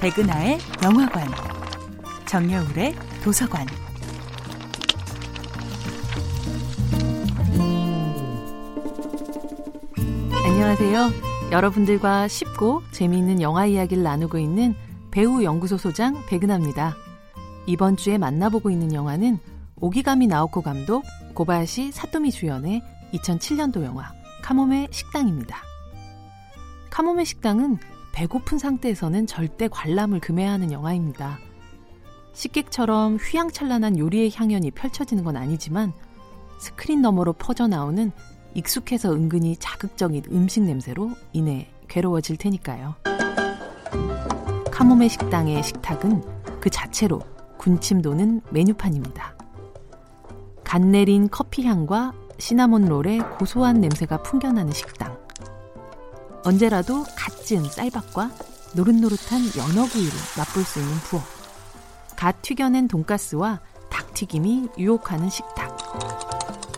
백은하의 영화관, 정여울의 도서관. 안녕하세요. 여러분들과 쉽고 재미있는 영화 이야기를 나누고 있는 배우 연구소 소장 백은하입니다. 이번 주에 만나보고 있는 영화는 오기가미 나오코 감독, 고바야시 사토미 주연의 2007년도 영화 카모메 식당입니다. 카모메 식당은 배고픈 상태에서는 절대 관람을 금해야 하는 영화입니다. 식객처럼 휘황찬란한 요리의 향연이 펼쳐지는 건 아니지만 스크린 너머로 퍼져나오는 익숙해서 은근히 자극적인 음식 냄새로 인해 괴로워질 테니까요. 카모메 식당의 식탁은 그 자체로 군침 도는 메뉴판입니다. 간 내린 커피 향과 시나몬 롤의 고소한 냄새가 풍겨나는 식당. 언제라도 갓 지은 쌀밥과 노릇노릇한 연어구이를 맛볼 수 있는 부엌. 갓 튀겨낸 돈가스와 닭튀김이 유혹하는 식탁.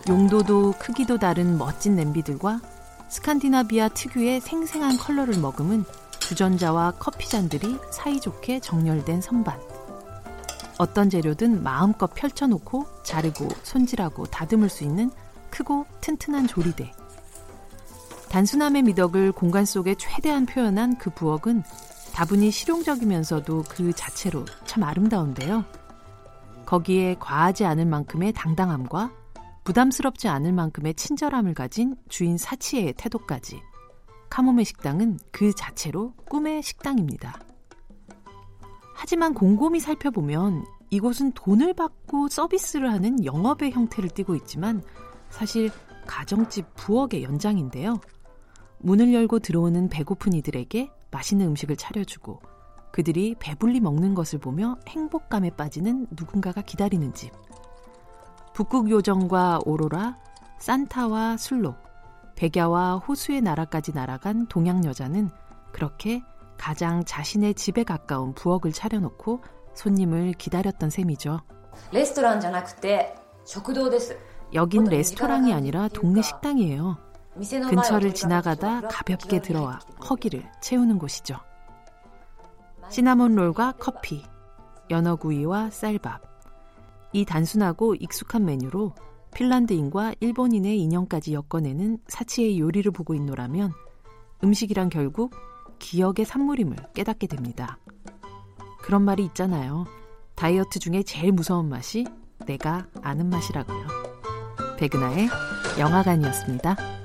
용도도 크기도 다른 멋진 냄비들과 스칸디나비아 특유의 생생한 컬러를 머금은 주전자와 커피잔들이 사이좋게 정렬된 선반. 어떤 재료든 마음껏 펼쳐놓고 자르고 손질하고 다듬을 수 있는 크고 튼튼한 조리대. 단순함의 미덕을 공간 속에 최대한 표현한 그 부엌은 다분히 실용적이면서도 그 자체로 참 아름다운데요. 거기에 과하지 않을 만큼의 당당함과 부담스럽지 않을 만큼의 친절함을 가진 주인 사치의 태도까지 카모메 식당은 그 자체로 꿈의 식당입니다. 하지만 곰곰이 살펴보면 이곳은 돈을 받고 서비스를 하는 영업의 형태를 띠고 있지만 사실 가정집 부엌의 연장인데요. 문을 열고 들어오는 배고픈 이들에게 맛있는 음식을 차려주고 그들이 배불리 먹는 것을 보며 행복감에 빠지는 누군가가 기다리는 집. 북극 요정과 오로라, 산타와 술록, 백야와 호수의 나라까지 날아간 동양 여자는 그렇게 가장 자신의 집에 가까운 부엌을 차려놓고 손님을 기다렸던 셈이죠. 여긴 레스토랑이 아니라 동네 식당이에요. 근처를 지나가다 가볍게 들어와 허기를 채우는 곳이죠. 시나몬 롤과 커피, 연어구이와 쌀밥. 이 단순하고 익숙한 메뉴로 핀란드인과 일본인의 인형까지 엮어내는 사치의 요리를 보고 있노라면 음식이란 결국 기억의 산물임을 깨닫게 됩니다. 그런 말이 있잖아요. 다이어트 중에 제일 무서운 맛이 내가 아는 맛이라고요. 백은하의 영화관이었습니다.